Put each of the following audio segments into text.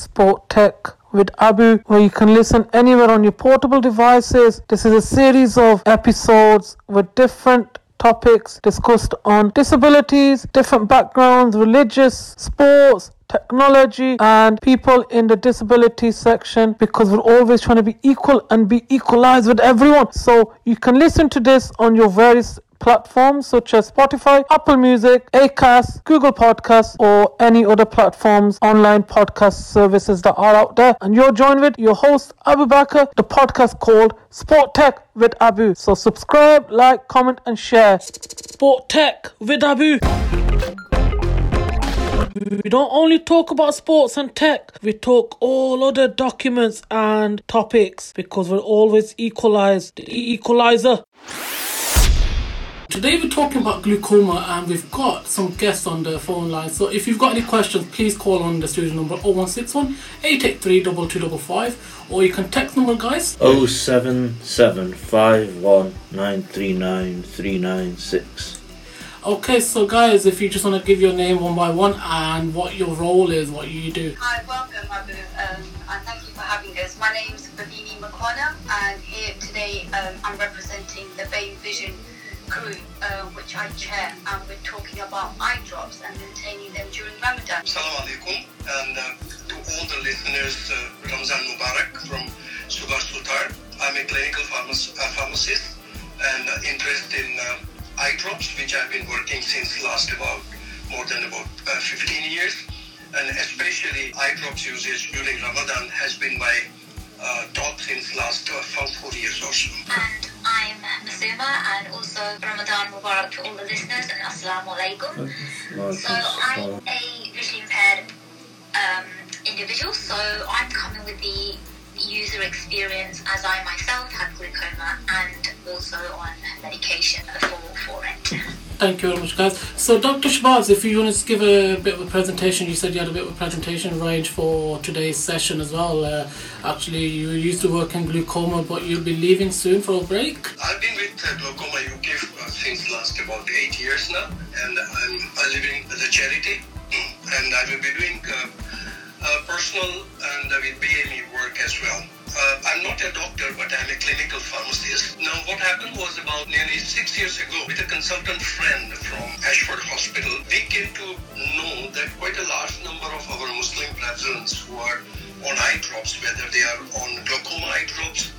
Sport Tech with Abu, where you can listen anywhere on your portable devices. This is a series of episodes with different topics discussed on disabilities, different backgrounds, religious, sports, technology, and people in the disability section because we're always trying to be equal and be equalized with everyone. So you can listen to this on your various platforms such as Spotify, Apple Music, Acast, Google Podcasts, or any other platforms, online podcast services that are out there. And you're joined with your host, Abu Bakr, the podcast called Sport Tech with Abu. So subscribe, like, comment, and share. Sport Tech with Abu. We don't only talk about sports and tech, we talk all other documents and topics because we're always equalized. The equalizer. Today we're talking about glaucoma and we've got some guests on the phone line. So if you've got any questions, please call on the studio number 0161 883 2255 or you can text number guys. 07751939396. Okay, so guys, if you just want to give your name one by one and what your role is, what you do. Hi, welcome, Abu, um, and thank you for having us. My name is Bhavini Makwana, and here today um, I'm representing the BAME Vision crew, uh, which I chair, and we're talking about eye drops and maintaining them during Ramadan. Assalamu alaikum, and uh, to all the listeners, uh, Ramzan Mubarak from Subhash Sutar. I'm a clinical pharmac- uh, pharmacist and uh, interested in uh, eye drops, which I've been working since last about more than about uh, 15 years, and especially eye drops usage during Ramadan has been my uh, talk since last uh, four, four years or so. And and also Ramadan Mubarak to all the listeners, and Assalamu alaikum. So I'm a visually impaired um, individual, so I'm coming with the user experience as I myself have glaucoma and also on medication for, for it. Thank you very much, guys. So, Dr. Shabazz, if you want to give a bit of a presentation, you said you had a bit of a presentation range for today's session as well. Uh, actually, you used to work in glaucoma, but you'll be leaving soon for a break. I've been with uh, Glaucoma UK uh, since last about eight years now, and I'm living as a charity, and I will be doing uh, uh, personal and with BME work as well. Uh, I'm not a doctor, but I'm a clinical pharmacist. Now, what happened was about nearly six years ago, with a consultant friend from Ashford Hospital, we came to know that quite a large number of our Muslim brethren who are on eye drops, whether they are on glaucoma eye drops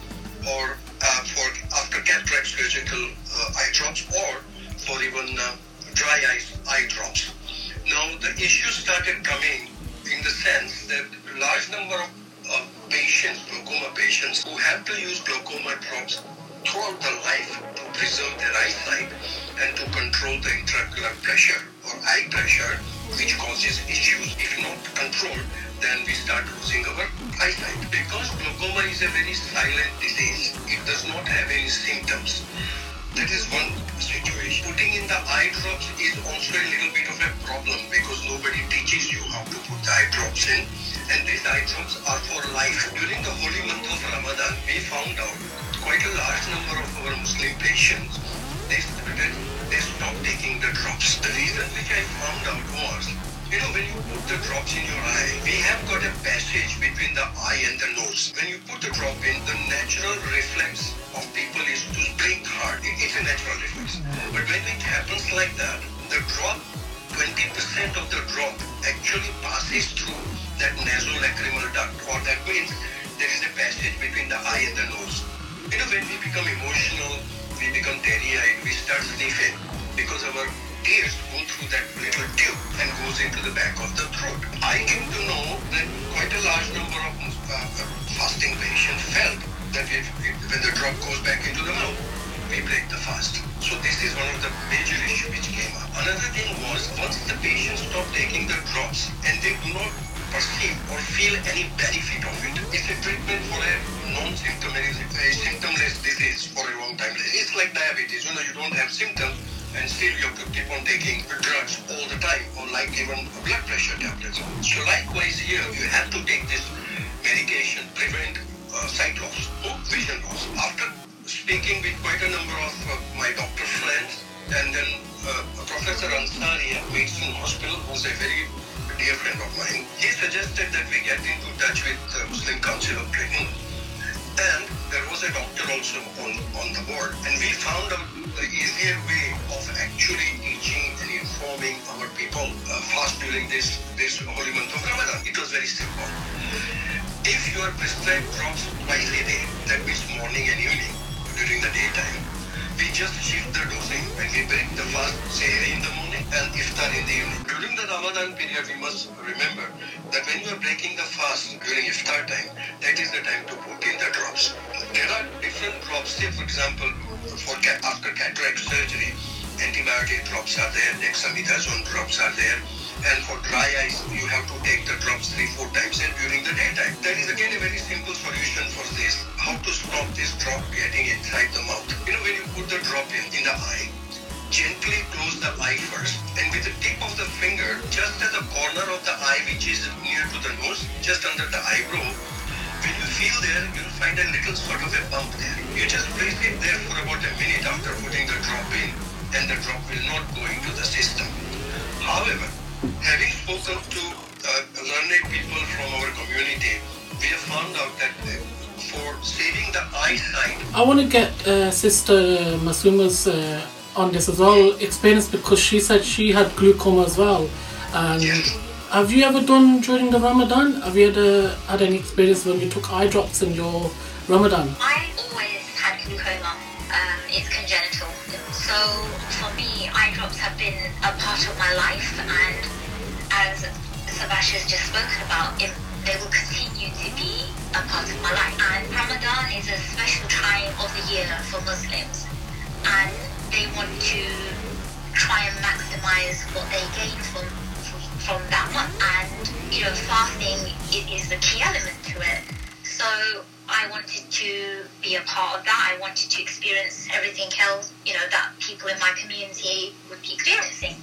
or uh, for after cataract surgical uh, eye drops or for even uh, dry eye eye drops. Now the issue started coming in the sense that large number of uh, patients, glaucoma patients, who have to use glaucoma drops throughout their life to preserve their eyesight and to control the intraocular pressure or eye pressure, which causes issues. If not controlled, then we start losing our eyesight. Because glaucoma is a very silent disease, it does not have any symptoms. That is one situation. Putting in the eye drops is also a little bit of a problem because nobody teaches you how to put the eye drops in. And these eye drops are for life. During the holy month of Ramadan, we found out quite a large number of our Muslim patients, they started, they stopped taking the drops. The reason which I found out was, you know, when you put the drops in your eye, we have got a passage between the eye and the nose. When you put the drop in, the natural reflex of people is to blink hard. It- It's a natural reflex. But when it happens like that, the drop, 20% of the drop actually passes through that nasolacrimal duct, or that means there is a passage between the eye and the nose. You know, when we become emotional, we become teary-eyed, we start sniffing because our tears go through that little tube and goes into the back of the throat. I came to know that quite a large number of uh, fasting patients felt that if, if, when the drop goes back into the mouth, we break the fast. So this is one of the major issues which came up. Another thing was once the patients stop taking the drops and they do not perceive or feel any benefit of it, it's a treatment for a non-symptomatic, a symptomless disease for a long time. It's like diabetes. You know, you don't have symptoms and still you have to keep on taking drugs all the time or like even blood pressure tablets. So likewise here, you have to take this medication, prevent uh, sight loss, or vision loss. After speaking with quite a number of uh, my doctor friends and then uh, Professor Ansari at Maidstone Hospital, who's a very dear friend of mine, he suggested that we get into touch with the Muslim Council of Britain. And there was a doctor also on, on the board, and we found out the easier way of actually teaching and informing our people uh, fast during this, this holy month of Ramadan. It was very simple. If you are prescribed drops twice a day, that means morning and evening during the daytime, we just shift the dosing when we break the fast, say in the morning and iftar in the evening. During the Ramadan period, we must remember that when you are breaking the fast during iftar time, that is the time to put in the drops. There are different drops. Say, for example, for after cataract surgery, antibiotic drops are there, dexamethasone drops are there and for you have to take the drops three four times and during the daytime. That is again a very simple solution for this. How to stop this drop getting inside the mouth? You know when you put the drop in in the eye gently close the eye first and with the tip of the finger just at the corner of the eye which is near to the nose just under the eyebrow when you feel there you'll find a little sort of a bump there. You just place it there for about a minute after putting the drop in and the drop will not go into the system. However Having spoken to uh, learned people from our community, we have found out that uh, for saving the eyesight. I want to get uh, Sister Masuma's uh, on this as well experience because she said she had glaucoma as well. And Yes. have you ever done during the Ramadan? Have you ever had any experience when you took eye drops in your Ramadan? I always had glaucoma. Um, it's congenital. So for me, eye drops have been a part of my life, and as Subhash's just spoken about, they will continue to be a part of my life. And Ramadan is a special time of the year for Muslims, and they want to try and maximize what they gain from from that month. And you know, fasting is the key element to it. So I wanted to be a part of that. I wanted to experience everything else, you know, that people in my community would be experiencing.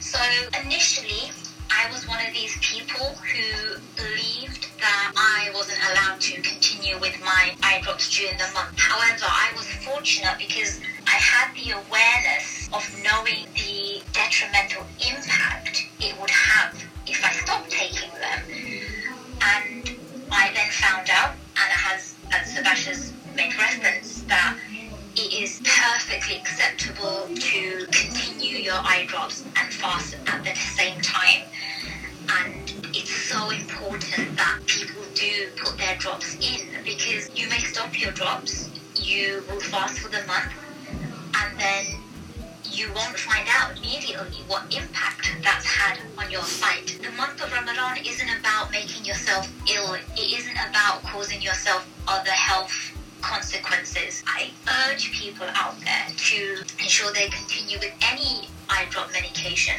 So initially, I was one of these people who believed that I wasn't allowed to continue with my eye drops during the month. However, I was fortunate because I had the awareness of knowing the detrimental impact it would have if I stopped taking them. And I then found out, and as, as Subhash's made reference, that it is perfectly acceptable to continue your eye drops and fast at the same time. And it's so important that people do put their drops in because you may stop your drops, you will fast for the month, and then you won't find out immediately what impact that's had on your sight. The month of Ramadan isn't about making yourself ill, it isn't about causing yourself other health consequences. I urge people out there to ensure they continue with any eye drop medication.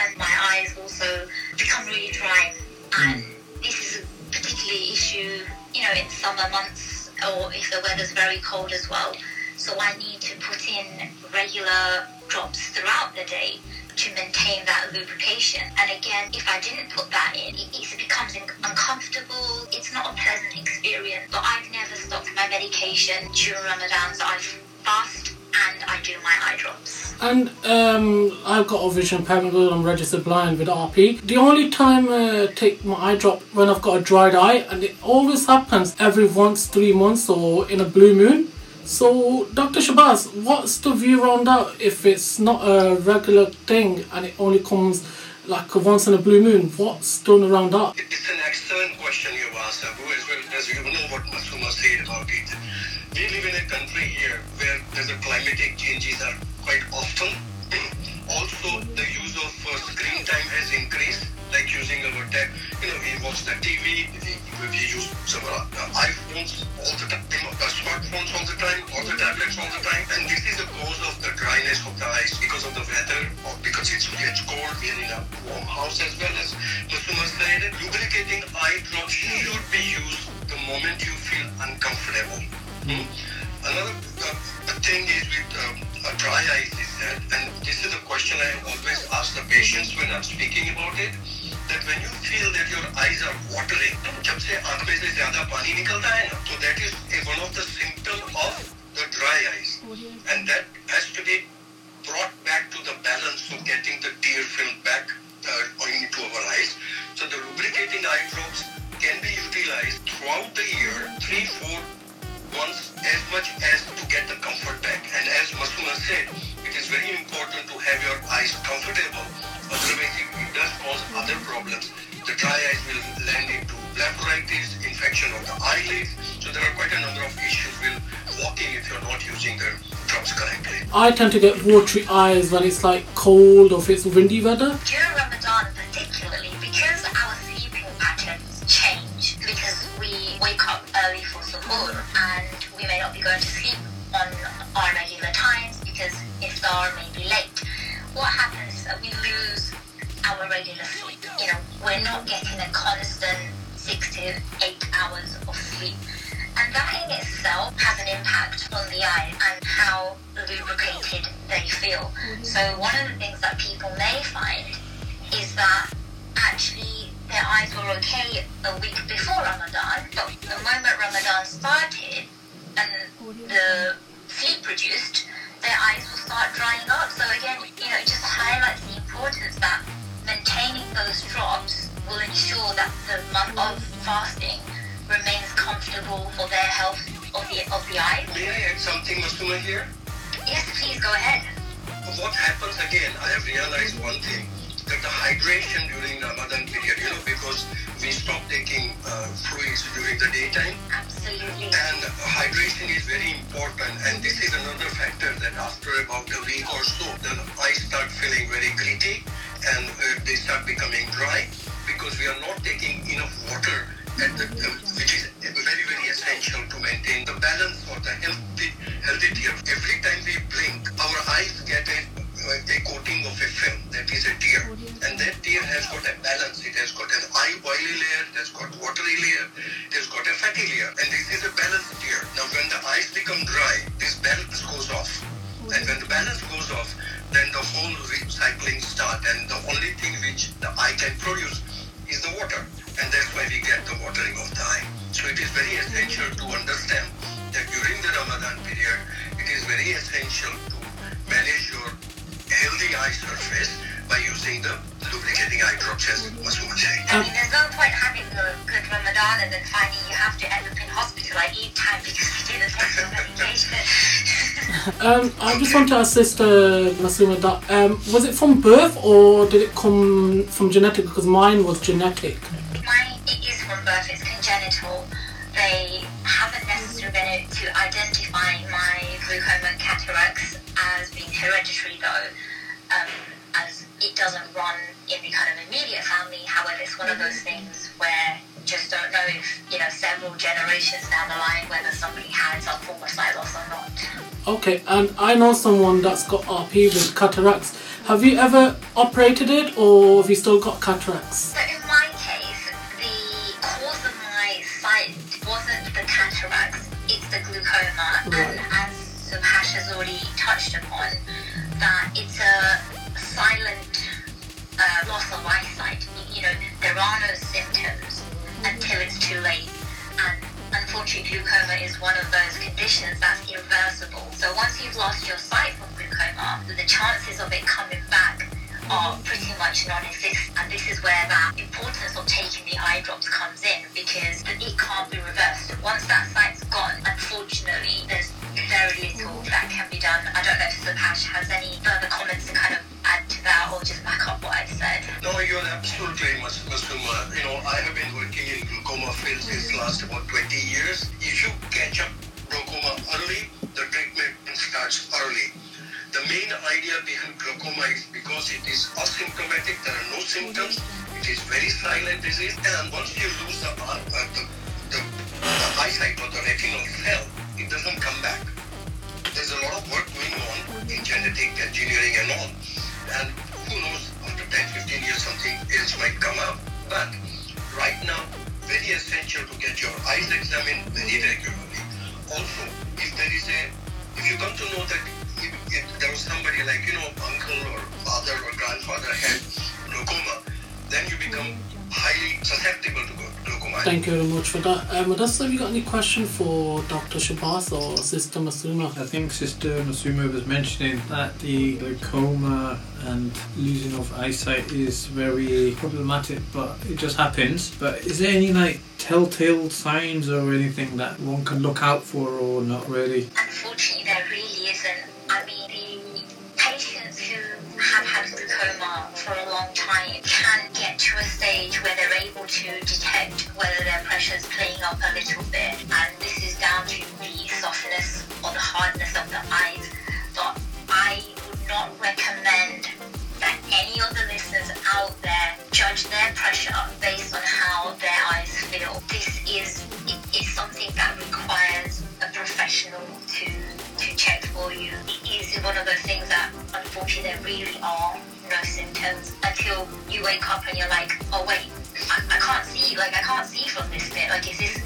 And my eyes also become really dry. And hmm. this is a particularly issue, you know, in summer months or if the weather's very cold as well. So I need to put in regular drops throughout the day to maintain that lubrication. And again, if I didn't put that in, it, it becomes uncomfortable. It's not a pleasant experience. But I've never stopped my medication during Ramadan. So I fast and I do my eye drops. And um, I've got a vision impairment. I'm registered blind with RP. The only time I take my eye drop when I've got a dried eye, and it always happens every once three months or in a blue moon. So, Dr. Shabazz, what's the view around that if it's not a regular thing and it only comes like once in a blue moon? What's done around that? It's an excellent question you asked, Abu, as well as you know what Masuma said about it. We live in a country here where the climatic changes are quite often. Also, the use of uh, screen time has increased, like using our tab. You know, we watch the TV, we, we use some uh, iPhones all the time, uh, smartphones all the time, or the tablets all the time. And this is the cause of the dryness of the eyes because of the weather, or because it's gets cold. We are in a warm house as well as Masuma said. Lubricating eye drops should be used the moment you feel uncomfortable. Hmm? Another uh, thing is with um, uh, dry eyes is that, and this is a question I always ask the patients when I'm speaking about it, that when you feel that your eyes are watering, जब से आंख में से ज्यादा पानी निकलता है ना, so that is a, one of the symptom of the dry eyes, and that has to be brought back to the balance of getting the tear film back uh, into our eyes. So the lubricating eye drops can be utilized throughout the year wants as much as to get the comfort back. And as Masuma said, it is very important to have your eyes comfortable. Otherwise, it does cause other problems. The dry eyes will land into blepharitis, infection of the eyelids. So there are quite a number of issues with walking if you're not using the drops correctly. I tend to get watery eyes when it's like cold or if it's windy weather. Yeah, we may not be going to sleep on our regular times because iftar may be late. What happens is that we lose our regular sleep. You know, we're not getting a constant six to eight hours of sleep. And that in itself has an impact on the eye and how lubricated they feel. Mm-hmm. So one of the things that people may find is that actually their eyes were okay a week before Ramadan, but the moment Ramadan started and the sleep produced, their eyes will start drying up. So again, you know, it just highlights the importance that maintaining those drops will ensure that the month of fasting remains comfortable for their health of the of the eyes. May I add something, Masuma, here? Yes, please go ahead. What happens again, I have realized one thing, that the hydration during the Ramadan period, you know, because we stop taking uh, fluids during the daytime, Absolutely. and hydration is very important, and this is another factor that after about a week or so, the eyes start feeling very gritty, and uh, they start becoming dry, because we are not taking enough water, at the, uh, which is very, very essential to maintain the balance or the healthy, healthy tear. Every time we blink, our eyes get a, a coating of a film, that is a tear, and that tear has got a balance. It has got an eye oily layer, it has got watery layer, it has got a fatty layer, and this is a balanced tear. Now, when the eyes become dry, this balance goes off, and when the balance goes off, then the whole recycling start, and the only thing which the eye can produce is the water, and that's why we get the watering of the eye. So it is very essential to understand that during the Ramadan period, it is very essential to manage your healthy eye surface by using the lubricating eye drops, as Masuma said. I mean, there's no point having a good Ramadan and then finding you have to end up in hospital at each time because you do the same medication. Um, I just want to ask Sister Masuma that um, was it from birth or did it come from genetic? Because mine was genetic. Mine, it is from birth, it's congenital. They haven't necessarily been able to identify though, um, as it doesn't run in the kind of immediate family. However, it's one of those things where you just don't know if, you know, several generations down the line whether somebody has a form of sight loss or not. Okay, and I know someone that's got RP with cataracts. Have you ever operated it or have you still got cataracts? So in my case, the cause of my sight wasn't the cataracts, it's the glaucoma. Right. And as Subhash has already touched upon, that it's a silent uh, loss of eyesight. You know, there are no symptoms until it's too late. And unfortunately, glaucoma is one of those conditions that's irreversible. So once you've lost your sight from glaucoma, the chances of it coming back are pretty much non-existent. And this is where that importance of taking the eye drops comes in because it can't be reversed. Once that sight's gone, unfortunately, there's very little that can be done. I don't know if Subhash has any further comments to kind of add to that or just back up what I've said. No, you're absolutely right, Mas- Masuma. You know, I have been working in glaucoma field since last about 20 years. If you catch up glaucoma early, the treatment starts early. The main idea behind glaucoma is because it is asymptomatic, there are no symptoms, it is very silent disease, and once you lose the, for that. Um, Adessa, have you got any question for Dr. Shabas or Sister Masuma? I think Sister Masuma was mentioning that the glaucoma and losing of eyesight is very problematic, but it just happens. But is there any like telltale signs or anything that one can look out for, or not really? Unfortunately, there really isn't. I mean, the patients who have had glaucoma for a long time can get to a stage where they're able to detect whether their pressure pressure's playing up a little bit, and this is down to the softness or the hardness of the eyes. But I would not recommend that any of the listeners out there judge their pressure based on how their eyes feel. This is it is something that requires a professional to to check for you. It is one of those things that unfortunately there really are no symptoms until you wake up and you're like, oh wait, I, I can't see, like I can't see from this bit. Like is this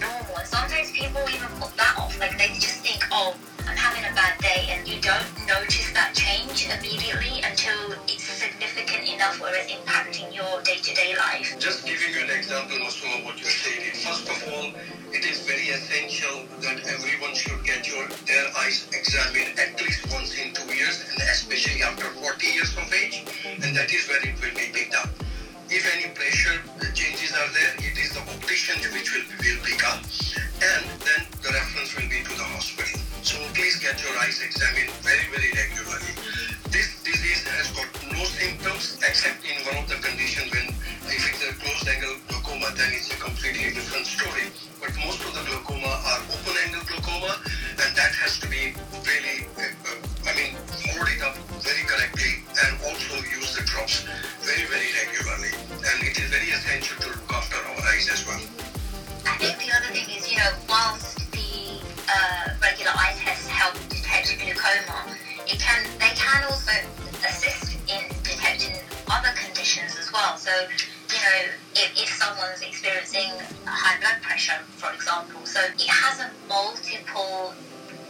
normal? And sometimes people even put that off. Like they just think, oh, I'm having a bad day, and you don't notice that change immediately until it's significant enough where it's impacting your day-to-day life. Just giving you an example, of what you're saying. First of all, it is very essential that everyone should get your their eyes examined at least once in two years, and especially after 40 years of age, and that is where it will be picked up. If any pressure changes are there, it is the optician which will, will pick up, and then the reference will be to the hospital. So please get your eyes examined very, very regularly. This disease has got no symptoms except in one of the conditions when if it's a closed angle glaucoma, then it's a completely different story. But most of the glaucoma are open angle glaucoma, and that has to be really, uh, uh, I mean, it up very correctly and also use the drops very, very regularly. And it is very essential to look after our eyes as well. I think the other thing is, you know, whilst the uh, regular eye tests help detect glaucoma, it can they can also assist in detecting other conditions as well. So, you know, if, if someone's experiencing high blood pressure, for example, so it has a multiple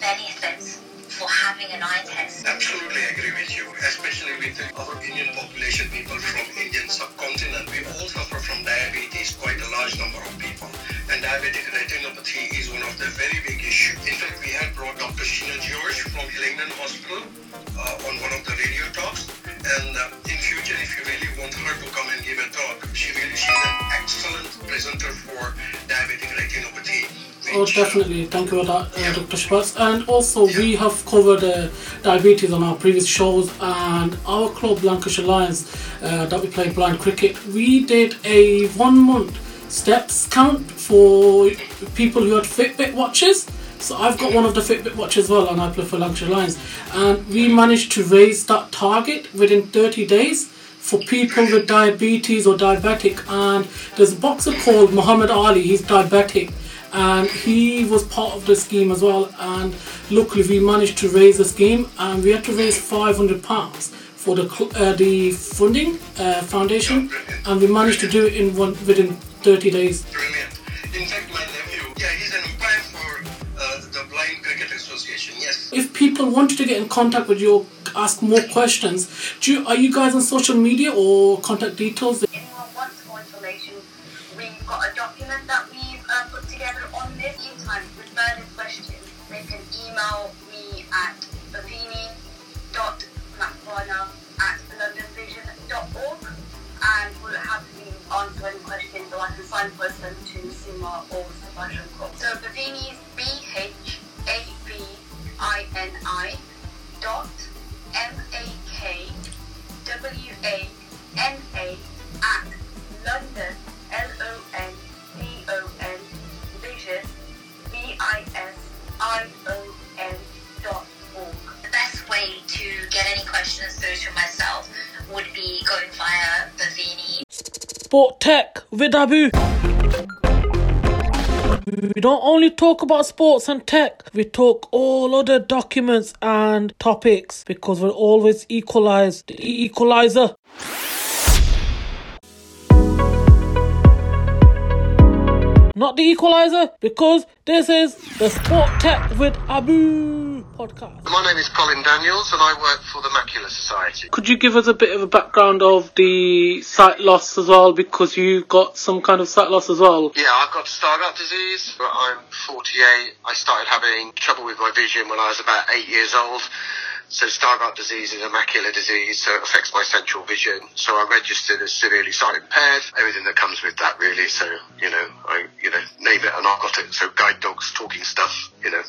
benefits for having an eye test. Absolutely agree with you, especially with our Indian population, people from Indian subcontinent. We all suffer from diabetes, quite a large number of people. And diabetic retinopathy is one of the very big issues. In fact, we had brought Dr. Sheena George from Hillingdon Hospital uh, on one of the radio talks. And uh, in future, if you really want her to come and give a talk, she will, she's an excellent presenter for diabetic retinopathy. Oh, definitely. Thank you for that, uh, Dr. Schwartz. And also, we have covered uh, diabetes on our previous shows, and our club, Lancashire Lions, uh, that we play blind cricket, we did a one month steps count for people who had Fitbit watches. So I've got one of the Fitbit watches as well, and I play for Lancashire Lions. And we managed to raise that target within 30 days for people with diabetes or diabetic. And there's a boxer called Muhammad Ali, he's diabetic and he was part of the scheme as well. And luckily, we managed to raise the scheme, and we had to raise 500 pounds for the cl- uh, the funding uh, foundation, and we managed to do it in one within 30 days. Brilliant. In fact, my nephew, yeah, he's an umpire for uh, the Blind Cricket Association. Yes. If people wanted to get in contact with you, or ask more questions, do you, are you guys on social media or contact details? We don't only talk about sports and tech, we talk all other documents and topics because we're always equalized. The equalizer. Not the equalizer because this is the Sport Tech with Abu podcast. My name is Colin Daniels and I work for the Macular Society. Could you give us a bit of a background of the sight loss as well because you've got some kind of sight loss as well? Yeah, I've got Stargardt disease. But I'm 48. I started having trouble with my vision when I was about eight years old. So Stargardt disease is a macular disease, so it affects my central vision. So I registered as severely sight impaired, everything that comes with that really. So, you know, I, you know, name it and I've got it. So guide dogs, talking stuff, you know.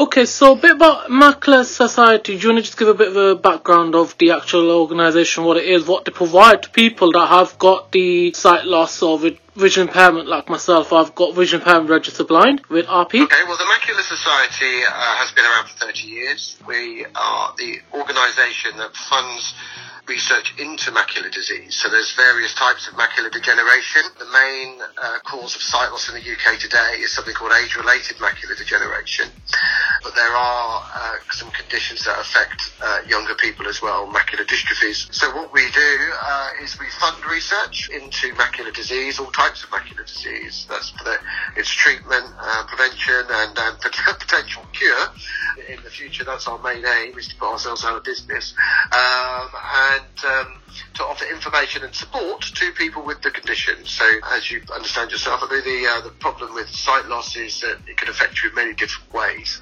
Okay, so a bit about Macular Society. Do you want to just give a bit of a background of the actual organisation, what it is, what they provide to people that have got the sight loss or vision impairment like myself? I've got vision impairment registered blind with RP. Okay, well, the Macular Society uh, has been around for 30 years. We are the organisation that funds research into macular disease. So there's various types of macular degeneration. The main uh, cause of sight loss in the UK today is something called age-related macular degeneration. But there are uh, some conditions that affect uh, younger people as well, macular dystrophies. So what we do uh, is we fund research into macular disease, all types of macular disease. That's for the, its treatment, uh, prevention, and um, potential cure. In the future, that's our main aim, is to put ourselves out of business. Um, and and um, to offer information and support to people with the condition. So, as you understand yourself, I mean, the uh, the problem with sight loss is that it can affect you in many different ways.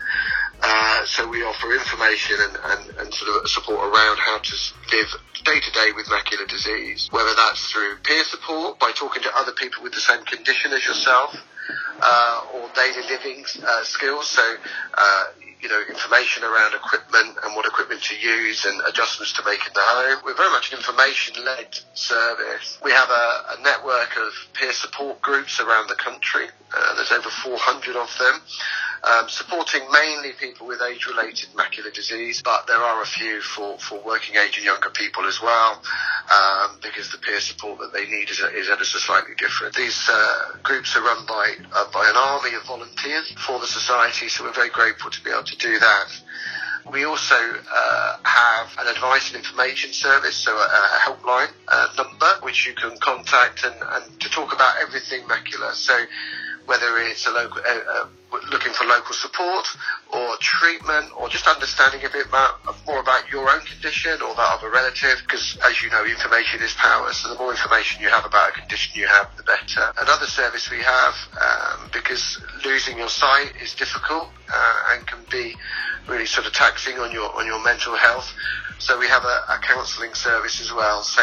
Uh, so we offer information and, and, and sort of support around how to live day to day with macular disease, whether that's through peer support by talking to other people with the same condition as yourself, uh, or daily living uh, skills. So uh, you know, information around equipment and what equipment to use and adjustments to make in the home. We're very much an information-led service. We have a, a network of peer support groups around the country. Uh, there's over 400 of them um, supporting mainly people with age-related macular disease, but there are a few for, for working age and younger people as well, um, because the peer support that they need is, is ever so slightly different. These uh, groups are run by uh, by an army of volunteers for the society, so we're very grateful to be able to do that. We also uh, have an advice and information service, so a, a helpline uh, number which you can contact and, and to talk about everything macular. So whether it's a local, uh, uh, looking for local support or treatment or just understanding a bit more about your own condition or that of a relative because as you know information is power. So the more information you have about a condition you have the better. Another service we have um, because losing your sight is difficult uh, and can be really sort of taxing on your on your mental health. So we have a, a counselling service as well. So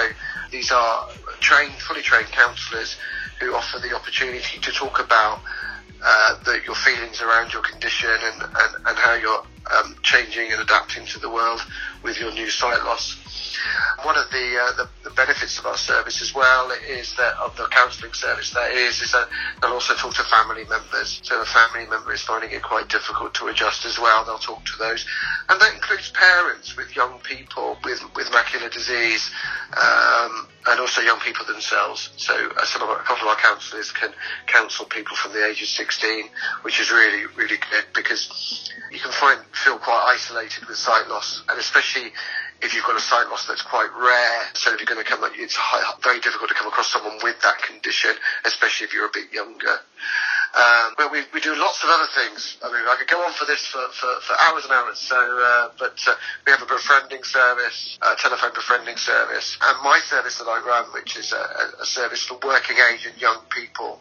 these are trained fully trained counsellors who offer the opportunity to talk about uh, the, your feelings around your condition and, and, and how you're um, changing and adapting to the world with your new sight loss. One of the, uh, the, the benefits of our service as well is that of the counselling service that is is that they'll also talk to family members. So a family member is finding it quite difficult to adjust as well, they'll talk to those, and that includes parents with young people with with macular disease. Um, and also young people themselves. So uh, some of our, a couple of our counsellors can counsel people from the age of 16, which is really, really good because you can find feel quite isolated with sight loss, and especially if you've got a sight loss that's quite rare. So you're going to come, it's very difficult to come across someone with that condition, especially if you're a bit younger. Um, but we, we do lots of other things. I mean, I could go on for this for, for, for hours and hours. So, uh, but uh, we have a befriending service, a telephone befriending service, and my service that I run, which is a, a service for working age and young people.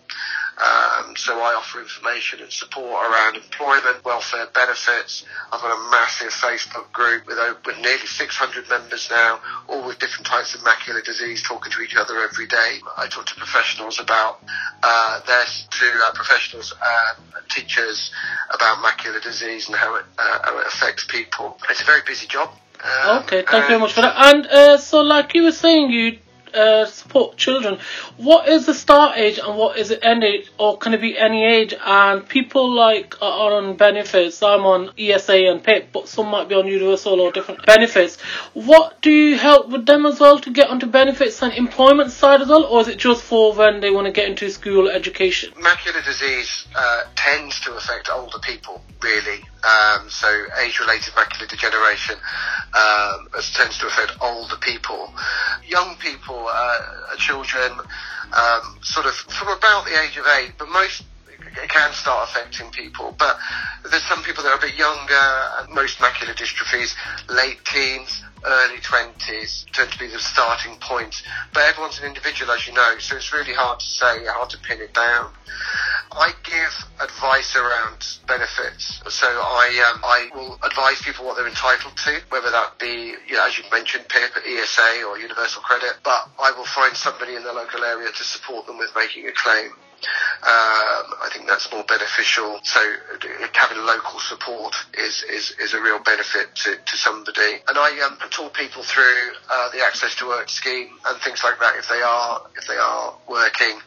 Um, so I offer information and support around employment, welfare benefits. I've got a massive Facebook group with, with nearly 600 members now, all with different types of macular disease, talking to each other every day. I talk to professionals about uh, their to uh, professionals and teachers about macular disease and how it, uh, how it affects people. It's a very busy job. Um, okay, thank you very much for that. And uh, so, like you were saying, you uh, support children. What is the start age and what is the end age, or can it be any age? And people like are on benefits. I'm on ESA and PIP, but some might be on universal or different benefits. What do you help with them as well to get onto benefits and employment side as well, or is it just for when they want to get into school education? Macular disease uh, tends to affect older people, really. Um, so age-related macular degeneration um, tends to affect older people. Young people, uh, children, um, sort of from about the age of eight, but most it can start affecting people. But there's some people that are a bit younger, and most macular dystrophies, late teens, early 20s tend to be the starting point. But everyone's an individual, as you know, so it's really hard to say, hard to pin it down. I give advice around benefits. So I um, I will advise people what they're entitled to, whether that be, you know, as you mentioned, PIP, ESA, or Universal Credit. But I will find somebody in the local area to support them with making a claim. Um, I think that's more beneficial. So uh, having local support is, is, is a real benefit to, to somebody. And I um, talk people through uh, the access to work scheme and things like that if they are if they are working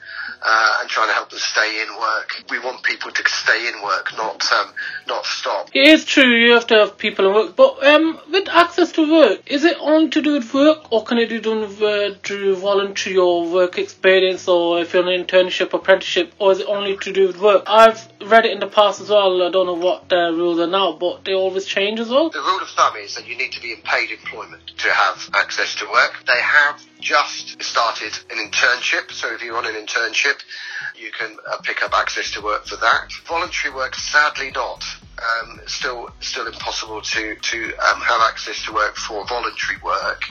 uh, and trying to help them stay in work. We want people to stay in work, not um, not stop. It is true you have to have people in work, but um, with access to work, is it only to do with work, or can it be done uh, through voluntary or work experience, or if you're an internship, apprenticeship, or is it only to do with work? I've read it in the past as well. I don't know what the rules are now, but they always change as well. The rule of thumb is that you need to be in paid employment to have access to work. They have just started an internship, so if you're on an internship, you can uh, pick up access to work for that. Voluntary work, sadly not. Um, still, still impossible to to um, have access to work for voluntary work.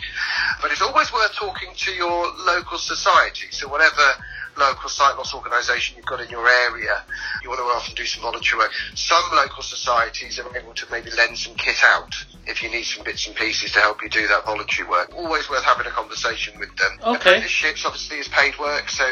But it's always worth talking to your local society. So whatever local sight loss organisation you've got in your area, you want to often do some voluntary work. Some local societies are able to maybe lend some kit out if you need some bits and pieces to help you do that voluntary work. Always worth having a conversation with them. Okay. Apprenticeships obviously is paid work, so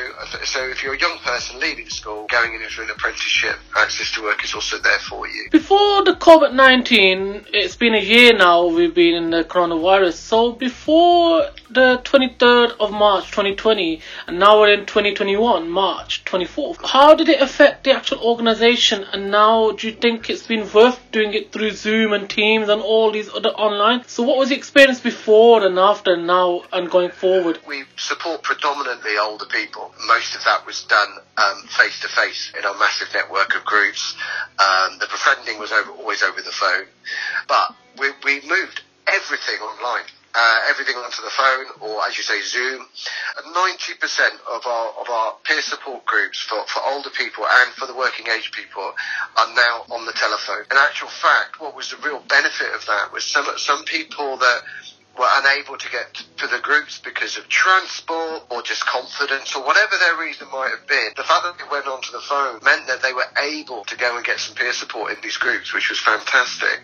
so if you're a young person leaving school, going into an apprenticeship, access to work is also there for you. Before the COVID 19, it's been a year now we've been in the coronavirus. So before the 23rd of March 2020, and now we're in 2021, March 24th, how did it affect the actual organization? And now do you think it's been worth doing it through Zoom and Teams and all these other online? So what was the experience before and after and now and going forward? We support predominantly older people. Most of that was done face to face in our massive network of groups. Um, the befriending was over, always over the phone, but we, we moved everything online. Uh, everything onto the phone, or as you say, Zoom. Ninety percent of our of our peer support groups for, for older people and for the working age people are now on the telephone. In actual fact, what was the real benefit of that was some some people that were unable to get to the groups because of transport or just confidence or whatever their reason might have been. The fact that they went onto the phone meant that they were able to go and get some peer support in these groups, which was fantastic.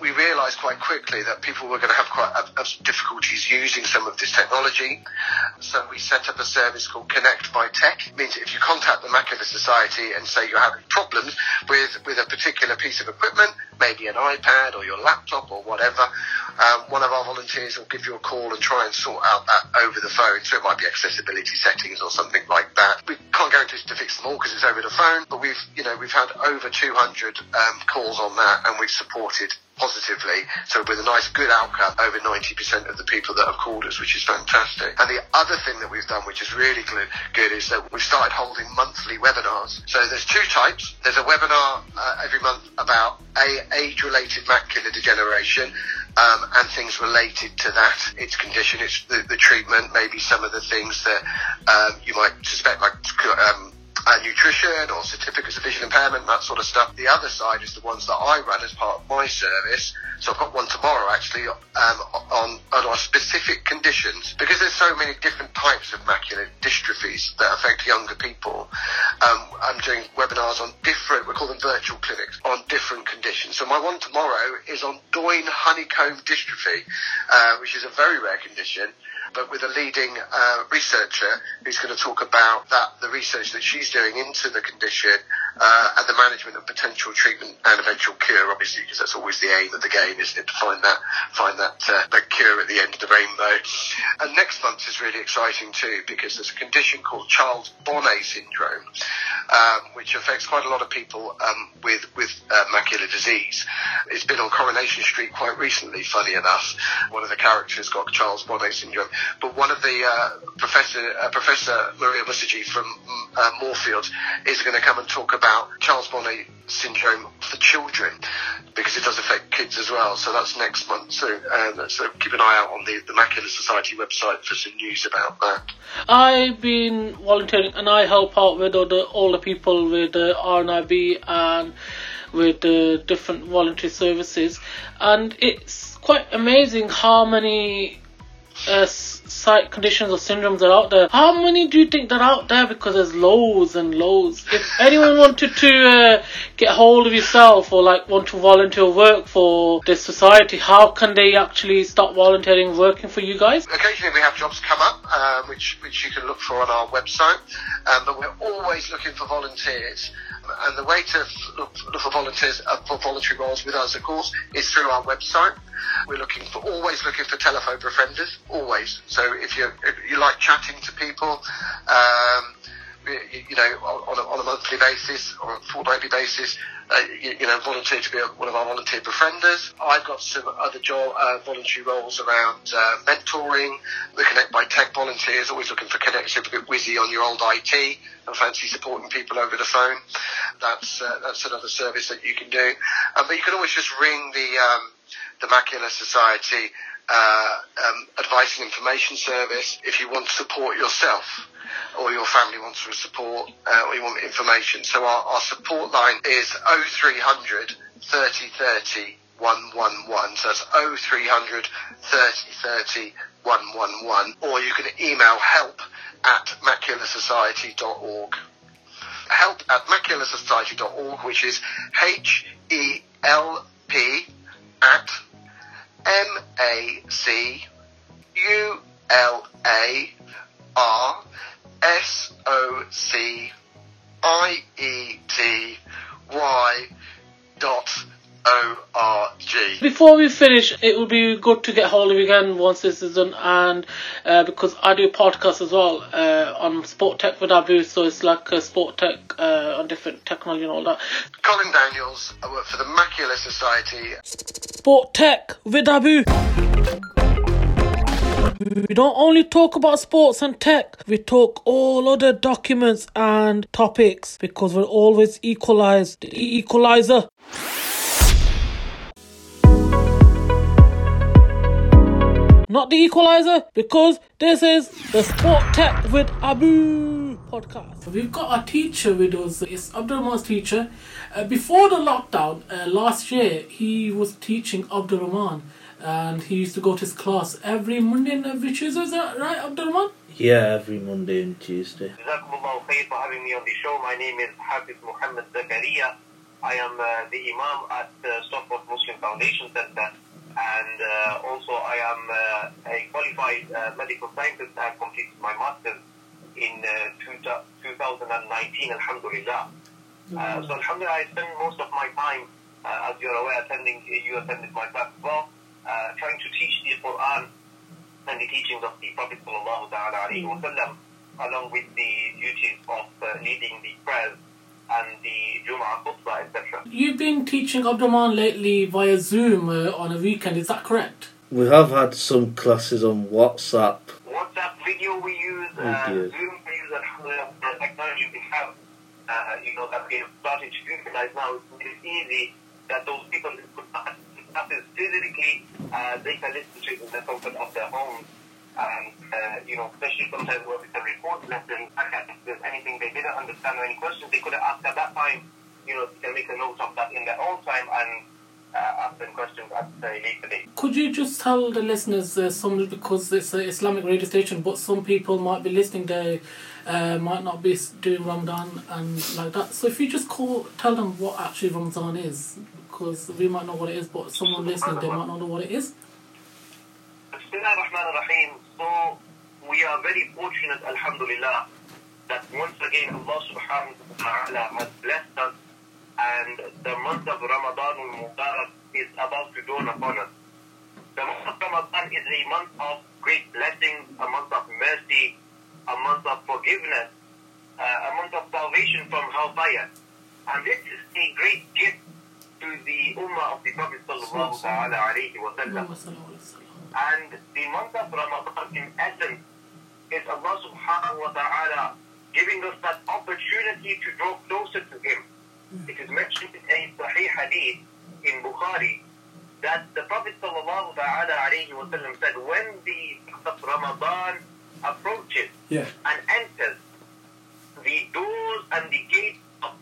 We realised quite quickly that people were going to have quite have, have difficulties using some of this technology. So we set up a service called Connect by Tech. It means if you contact the Macular Society and say you're having problems with, with a particular piece of equipment, maybe an iPad or your laptop or whatever, um, one of our volunteers will give you a call and try and sort out that over the phone. So it might be accessibility settings or something like that. We can't guarantee to fix them all because it's over the phone, but we've, you know, we've had over 200 um, calls on that and we've supported positively. So with a nice good outcome, over 90% of the people that have called us, which is fantastic. And the other thing that we've done, which is really good, is that we've started holding monthly webinars. So there's two types. There's a webinar uh, every month about a age-related macular degeneration um, and things related to that, its condition, its the, the treatment, maybe some of the things that um, you might suspect, like um, nutrition or certificates of vision impairment, that sort of stuff. The other side is the ones that I run as part of my service. So I've got one tomorrow actually um, on, on specific conditions because there's so many different types of macular dystrophies that affect younger people. Um, doing webinars on different, we call them virtual clinics, on different conditions. So my one tomorrow is on Doyne honeycomb dystrophy, uh, which is a very rare condition but with a leading uh, researcher who's going to talk about that, the research that she's doing into the condition uh, and the management of potential treatment and eventual cure, obviously, because that's always the aim of the game, isn't it, to find that find that uh, that cure at the end of the rainbow. And next month is really exciting too, because there's a condition called Charles Bonnet syndrome, um, which affects quite a lot of people um, with with uh, macular disease. It's been on Coronation Street quite recently, funny enough. One of the characters got Charles Bonnet syndrome, but one of the uh, professor uh, Professor Maria Moosajee from uh, Moorfields is going to come and talk about Charles Bonnet syndrome for children because it does affect kids as well. So that's next month. So, um, so keep an eye out on the, the Macular Society website for some news about that. I've been volunteering and I help out with all the people with uh, RNIB and with uh, different voluntary services, and it's quite amazing how many uh, s- sight conditions or syndromes are out there. How many do you think that are out there? Because there's loads and loads. If anyone wanted to uh, get hold of yourself or like want to volunteer work for this society, how can they actually start volunteering working for you guys? Occasionally we have jobs come up, um, which which you can look for on our website, um, but we're always looking for volunteers. And the way to look, for volunteers uh, for voluntary roles with us, of course, is through our website. We're looking for always looking for telephone befrienders, always. So if you if you like chatting to people, um, you, you know, on a, on a monthly basis or a fortnightly basis, uh, you, you know, volunteer to be one of our volunteer befrienders. I've got some other job, uh, voluntary roles around uh, mentoring, the Connect by Tech volunteers, always looking for connections, a bit whizzy on your old IT and fancy supporting people over the phone. That's uh, that's another service that you can do. Um, but you can always just ring the um, the Macular Society uh, um, Advice and Information Service if you want support yourself or your family wants some support uh, or you want information. So our, our support line is 0300 30 30 111. So that's 0300 30 30 111. Or you can email help at macularsociety.org. Help at macularsociety.org, which is H E L P at M A C U L A R S O C I E T Y dot O R G. Before we finish, it would be good to get hold of you again once this is done, and uh, because I do podcasts as well uh, on Sport Tech with Abu, so it's like a Sport Tech uh, on different technology and all that. Colin Daniels, I work for the Macular Society. Sport Tech with Abu. We don't only talk about sports and tech, we talk all other documents and topics because we're always equalized. The equalizer. Not the equalizer because this is the Sport Tech with Abu podcast. We've got a teacher with us. It's Abdurrahman's teacher. Uh, before the lockdown uh, last year, he was teaching Abdurrahman and he used to go to his class every Monday and every Tuesday. Is that right, Abdurrahman? Yeah, every Monday and Tuesday. Jazakumullah khair for having me on the show. My name is Hafiz Muhammad Zakaria. I am uh, the Imam at uh, Stockport Muslim Foundation Center and uh, also I am uh, a qualified uh, medical scientist. I have completed my master's in uh, two, 2019, Alhamdulillah. Uh, so Alhamdulillah, I spend most of my time, uh, as you're aware, attending, you attended my class as well, uh, trying to teach the Quran and the teachings of the Prophet sallallahu ta'ala alayhi wa sallam, along with the duties of uh, leading the prayers and the Jum'ah khutbah, etc. You've been teaching Abdurrahman lately via Zoom uh, on a weekend, is that correct? We have had some classes on WhatsApp. WhatsApp video we use, Oh, uh, dear. Zoom we use, alhamdulillah, the technology we have, uh, you know, that we have started to utilize now. It's easy that those people who could not classes physically, uh, they can listen to it in the comfort of their homes. And, uh, you know, especially sometimes when it's a report lesson, if there's anything they didn't understand or any questions they could have asked at that time, you know, they can make a note of that in their own time and uh, ask them questions at a later date. Could you just tell the listeners uh, some because it's an Islamic radio station, but some people might be listening, they uh, might not be doing Ramadan and like that. So if you just call, tell them what actually Ramadan is, because we might know what it is, but someone listening they might not know what it is. So we are very fortunate, Alhamdulillah, that once again Allah subhanahu wa ta'ala has blessed us and the month of Ramadan al-Mubarak is about to dawn upon us. The month of Ramadan is a month of great blessings, a month of mercy, a month of forgiveness, uh, a month of salvation from hellfire. And this is a great gift to the Ummah of the Prophet sallallahu alayhi wa sallam. And the month of Ramadan, in essence, is Allah subhanahu wa ta'ala giving us that opportunity to draw closer to Him. It is mentioned in Sahih Hadith in Bukhari that the Prophet sallallahu ta'ala alayhi wa said, when the month of Ramadan approaches Yeah. and enters, the doors and the gates of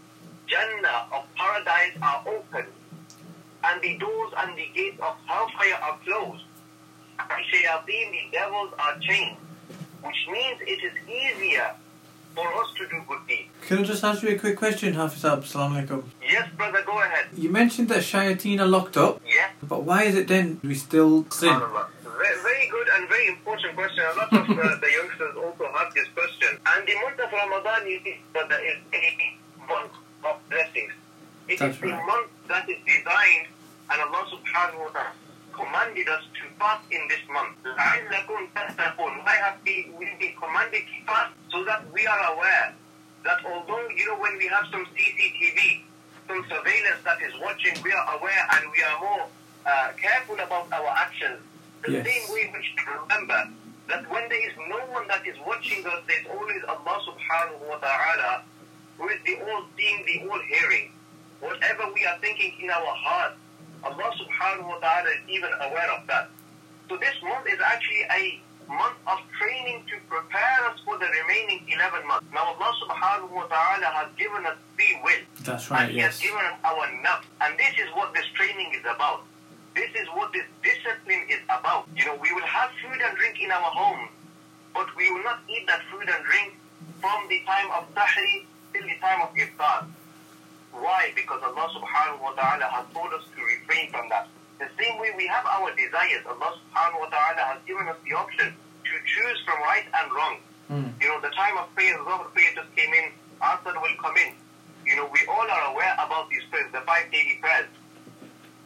Jannah, of paradise are open, and the doors and the gates of hellfire are closed. Aisha shayateen, the devils are chained, which means it is easier for us to do good deeds. Can I just ask you a quick question, Hafiz Ab? Assalamu alaikum. Yes, brother, go ahead. You mentioned that shayateen are locked up, Yes. but why is it then we still sin? Very, good and very important question. A lot of uh, the youngsters also have this question. And the month of Ramadan, you see, brother, is a month of blessings. It is That's the right. month that is designed, and Allah subhanahu wa ta'ala commanded us to fast in this month. Why have we, we been commanded to fast? So that we are aware that although, you know, when we have some CCTV, some surveillance that is watching, we are aware and we are more uh, careful about our actions. The yes. same way we should remember that when there is no one that is watching us, there's always Allah subhanahu wa ta'ala who is the all seeing, the all hearing. Whatever we are thinking in our heart, Allah subhanahu wa ta'ala is even aware of that. So this month is actually a month of training to prepare us for the remaining 11 months. Now Allah subhanahu wa ta'ala has given us free will. That's right, And He has given us our nafs. And this is what this training is about. This is what this discipline is about. You know, we will have food and drink in our homes, but we will not eat that food and drink from the time of Tahri till the time of Iftar. Why? Because Allah subhanahu wa ta'ala has told us to refrain from that. The same way we have our desires, Allah subhanahu wa ta'ala has given us the option to choose from right and wrong. Mm. You know, the time of prayer, Zuhr prayer just came in, Asr will come in. You know, we all are aware about these prayers, the five daily prayers.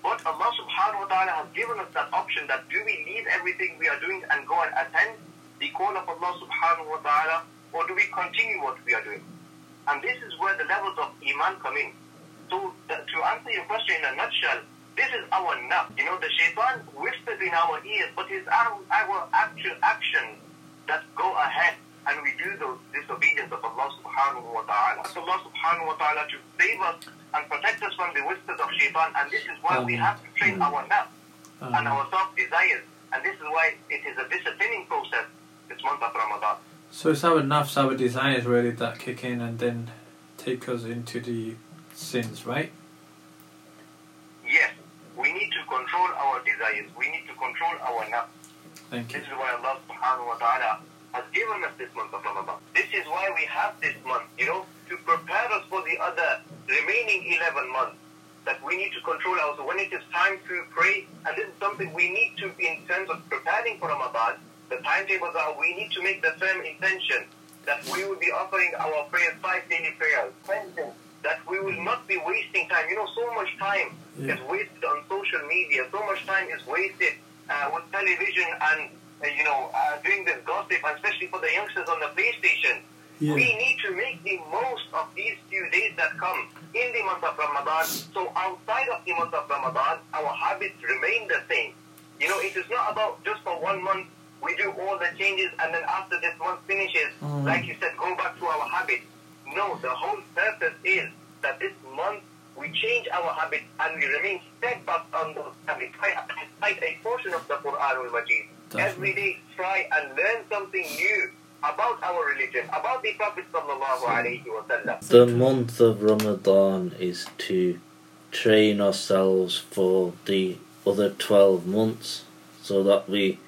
But Allah subhanahu wa ta'ala has given us that option that do we leave everything we are doing and go and attend the call of Allah subhanahu wa ta'ala or do we continue what we are doing? And this is where the levels of Iman come in. So th- to answer your question in a nutshell, this is our nafs. You know, the shaitan whispers in our ears, but it's our, our actual actions that go ahead and we do those disobedience of Allah subhanahu wa ta'ala. Ask Allah subhanahu wa ta'ala to save us and protect us from the whispers of shaitan and this is why we have to train our nafs and Um, our soft desires. And this is why it is a disciplining process this month of Ramadan. So it's our nafs, our desires really that kick in and then take us into the sins, right? Yes, we need to control our desires. We need to control our nafs. Thank you. This is why Allah subhanahu wa ta'ala has given us this month of Ramadan. This is why we have this month, you know, to prepare us for the other remaining 11 months that we need to control also. When it is time to pray, and this is something we need to, in terms of preparing for Ramadan, the timetables are we need to make the firm intention that we will be offering our prayers, five daily prayers. That we will not be wasting time. You know, so much time Yeah. is wasted on social media. So much time is wasted uh, with television and, uh, you know, uh, doing this gossip, and especially for the youngsters on the PlayStation. Yeah. We need to make the most of these few days that come in the month of Ramadan. So outside of the month of Ramadan, our habits remain the same. You know, it is not about just for one month we do all the changes and then after this month finishes, Mm. like you said, go back to our habits. No, the whole purpose is that this month we change our habits and we remain steadfast on those habits. I recite a portion of the Quran al-Majid. Every day try and learn something new about our religion, about the Prophet sallallahu alaihi wasallam. The month of Ramadan is to train ourselves for the other 12 months so that we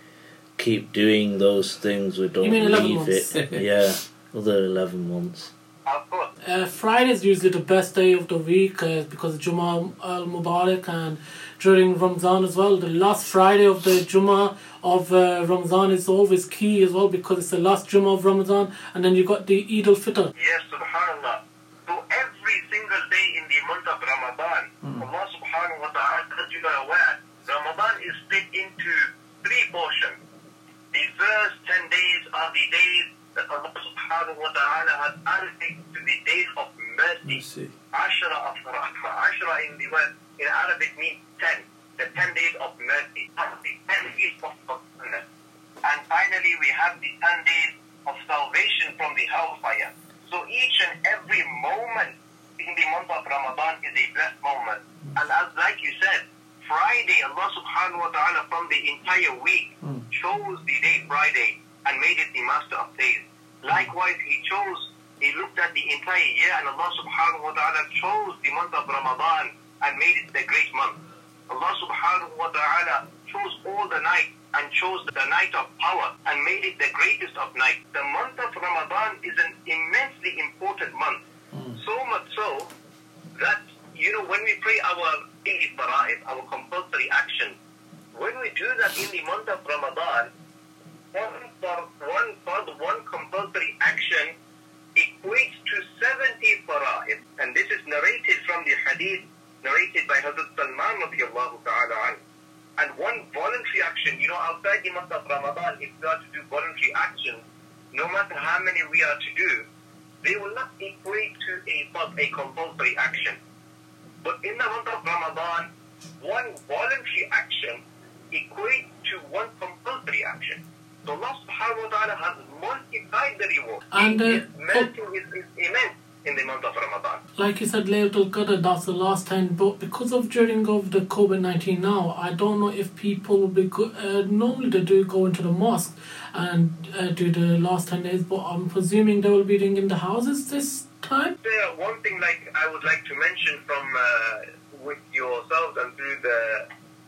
keep doing those things, we don't mean leave months? it. yeah, other 11 months. Of course. Uh, Friday is usually the best day of the week uh, because of Jummah al Mubarak and during Ramadan as well. The last Friday of the Jummah of uh, Ramadan is always key as well because it's the last Jummah of Ramadan and then you got the Eid al Fitr. Yes, subhanAllah. So every single day in the month of Ramadan, Allah subhanahu wa ta'ala, as you are aware, Ramadan is split into three portions. The first 10 days are the days that Allah subhanahu wa ta'ala has allocated to the days of mercy. Ashra of Rahmah. Ashra in the word in Arabic means 10. The 10 days of mercy. The 10 days of forgiveness. And finally, we have the 10 days of salvation from the hellfire. So each and every moment in the month of Ramadan is a blessed moment. And as like you said, Friday, Allah subhanahu wa ta'ala from the entire week Mm. chose the day Friday and made it the master of days. Likewise, He chose, He looked at the entire year and Allah subhanahu wa ta'ala chose the month of Ramadan and made it the great month. Allah subhanahu wa ta'ala chose all the night and chose the night of power and made it the greatest of nights. The month of Ramadan is an immensely important month. So much so that, you know, when we pray our daily fara'id, our compulsory action. when we do that in the month of Ramadan, fard, one fard, one compulsory action equates to 70 fara'id. And this is narrated from the hadith narrated by Hazrat Salman radiallahu ta'ala anhu. And one voluntary action, you know, outside the month of Ramadan, if we are to do voluntary actions, no matter how many we are to do, they will not equate to a, a compulsory action. But in the month of Ramadan, one voluntary action equates to one compulsory action. So Allah subhanahu wa ta'ala has multiplied the reward. And, uh, His mercy is, is immense in the month of Ramadan. Like you said, Laylatul Qadr, that's the last time. But because of during of the COVID nineteen now, I don't know if people will be go- uh, normally they do go into the mosque and uh, do the last ten days. But I'm presuming they will be doing in the houses this time. There, one thing like I would like to mention from uh, with yourselves and through the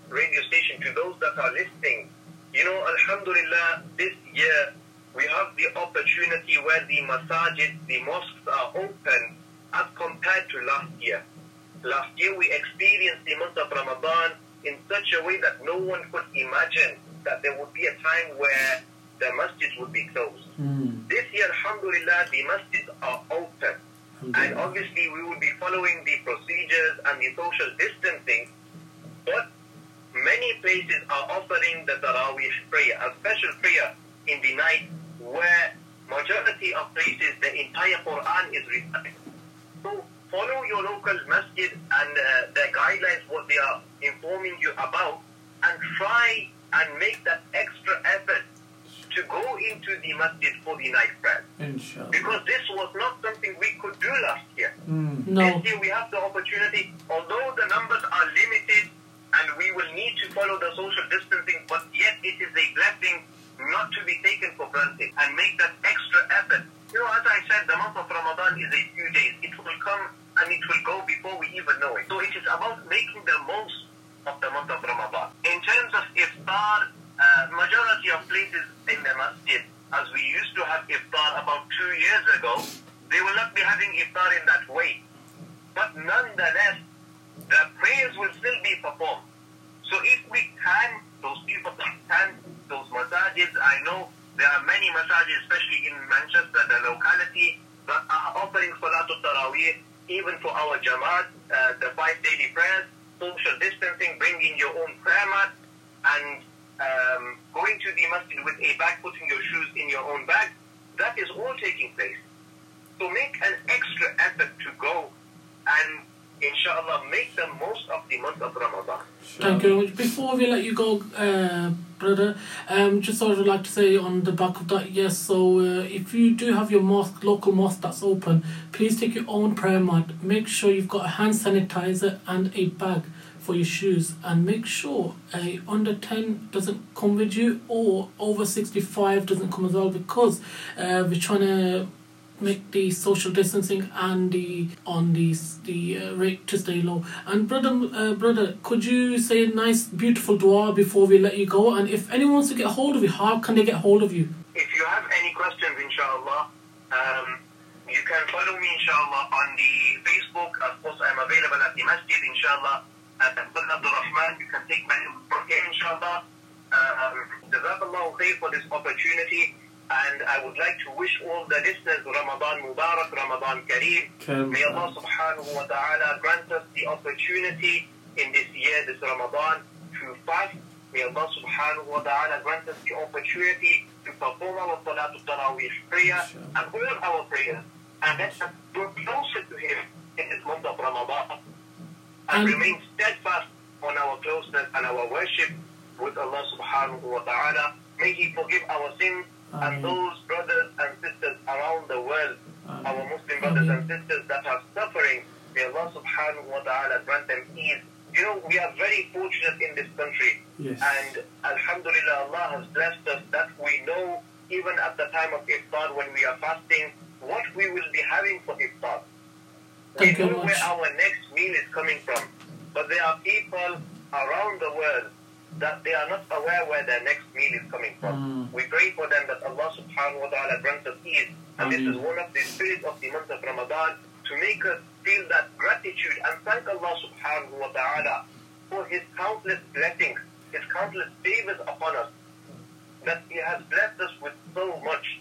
radio station to those that are listening, you know, Alhamdulillah, this year we have the opportunity where the masajid, the mosques are open as compared to last year. Last year we experienced the month of Ramadan in such a way that no one could imagine that there would be a time where the masjids would be closed. Hmm. This year, Alhamdulillah, the masjids are open. And obviously, we will be following the procedures and the social distancing. But many places are offering the Taraweeh prayer, a special prayer in the night where majority of places the entire Quran is recited. So follow your local masjid and uh, the guidelines, what they are informing you about, and try and make that extra effort to go into the masjid for the night prayer. Inshallah. Because this was not something we could do last year. No. This year we have the opportunity, although the numbers are limited and we will need to follow the social distancing, but yet it is a blessing not to be taken for granted and make that extra effort. You know, as I said, the month of Ramadan is a few days. It will come and it will go before we even know it. So it is about making the most of the month of Ramadan. In terms of iftar, uh, majority of places in the masjid, as we used to have iftar about two years ago, they will not be having iftar in that way. But nonetheless, the prayers will still be performed. So if we can, those people can, those masajids, I know there are many masajids, especially in Manchester, the locality, that are offering Salatul Taraweeh, even for our Jamaat, uh, the five daily prayers, social distancing, bringing your own prayer mat, and um, going to the masjid with a bag, putting your shoes in your own bag. That is all taking place. So make an extra effort to go inshallah make the most of the month of Ramadan. Thank you very much. Before we let you go, uh, brother, um, just sort of like to say on the back of that, yes. So uh, if you do have your mosque, local mosque that's open, please take your own prayer mat. Make sure you've got a hand sanitizer and a bag for your shoes, and make sure a under ten doesn't come with you, or over sixty five doesn't come as well, because uh, we're trying to make the social distancing and the on the the uh, rate to stay low. And brother, uh, brother, could you say a nice, beautiful dua before we let you go? And if anyone wants to get hold of you, how can they get hold of you? If you have any questions, inshallah, um, you can follow me, inshallah, on the Facebook. Of course, I'm available at the masjid, inshallah. At Abdul Rahman, you can take my here, inshallah. Um, Jazakallahu khair for this opportunity. And I would like to wish all the listeners Ramadan Mubarak, Ramadan Kareem. May Allah subhanahu wa ta'ala grant us the opportunity in this year, this Ramadan, to fast. May Allah subhanahu wa ta'ala grant us the opportunity to perform our Salatul Taraweeh prayer and all our prayers. And let us go closer to Him in this month of Ramadan. And And- remain steadfast on our closeness and our worship with Allah subhanahu wa ta'ala. May He forgive our sins and those brothers and sisters around the world, our Muslim brothers and sisters that are suffering, may Allah subhanahu wa ta'ala grant them ease. You know, we are very fortunate in this country. Yes. And Alhamdulillah, Allah has blessed us that we know, even at the time of iftar, when we are fasting, what we will be having for iftar. Thank we know very where our next meal is coming from. But there are people around the world that they are not aware where their next meal is coming from. Hmm. We pray for them that Allah subhanahu wa ta'ala grants us ease. And this is one of the spirits of the month of Ramadan to make us feel that gratitude and thank Allah subhanahu wa ta'ala for His countless blessings, His countless favors upon us, that He has blessed us with so much.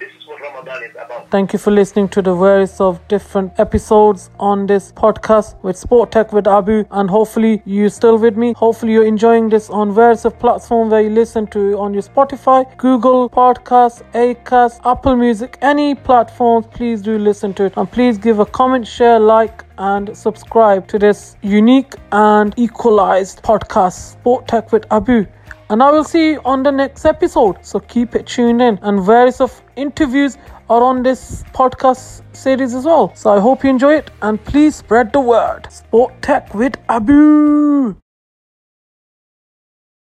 This is what Ramadan is about. Thank you for listening to the various of different episodes on this podcast with Sport Tech with Abu and hopefully you're still with me. Hopefully you're enjoying this on various of platforms where you listen to on your Spotify, Google Podcasts, Acast, Apple Music, any platforms, please do listen to it and please give a comment, share, like and subscribe to this unique and equalized podcast, Sport Tech with Abu. And I will see you on the next episode. So keep it tuned in. And various of interviews are on this podcast series as well. So I hope you enjoy it and please spread the word. Sport Tech with Abu.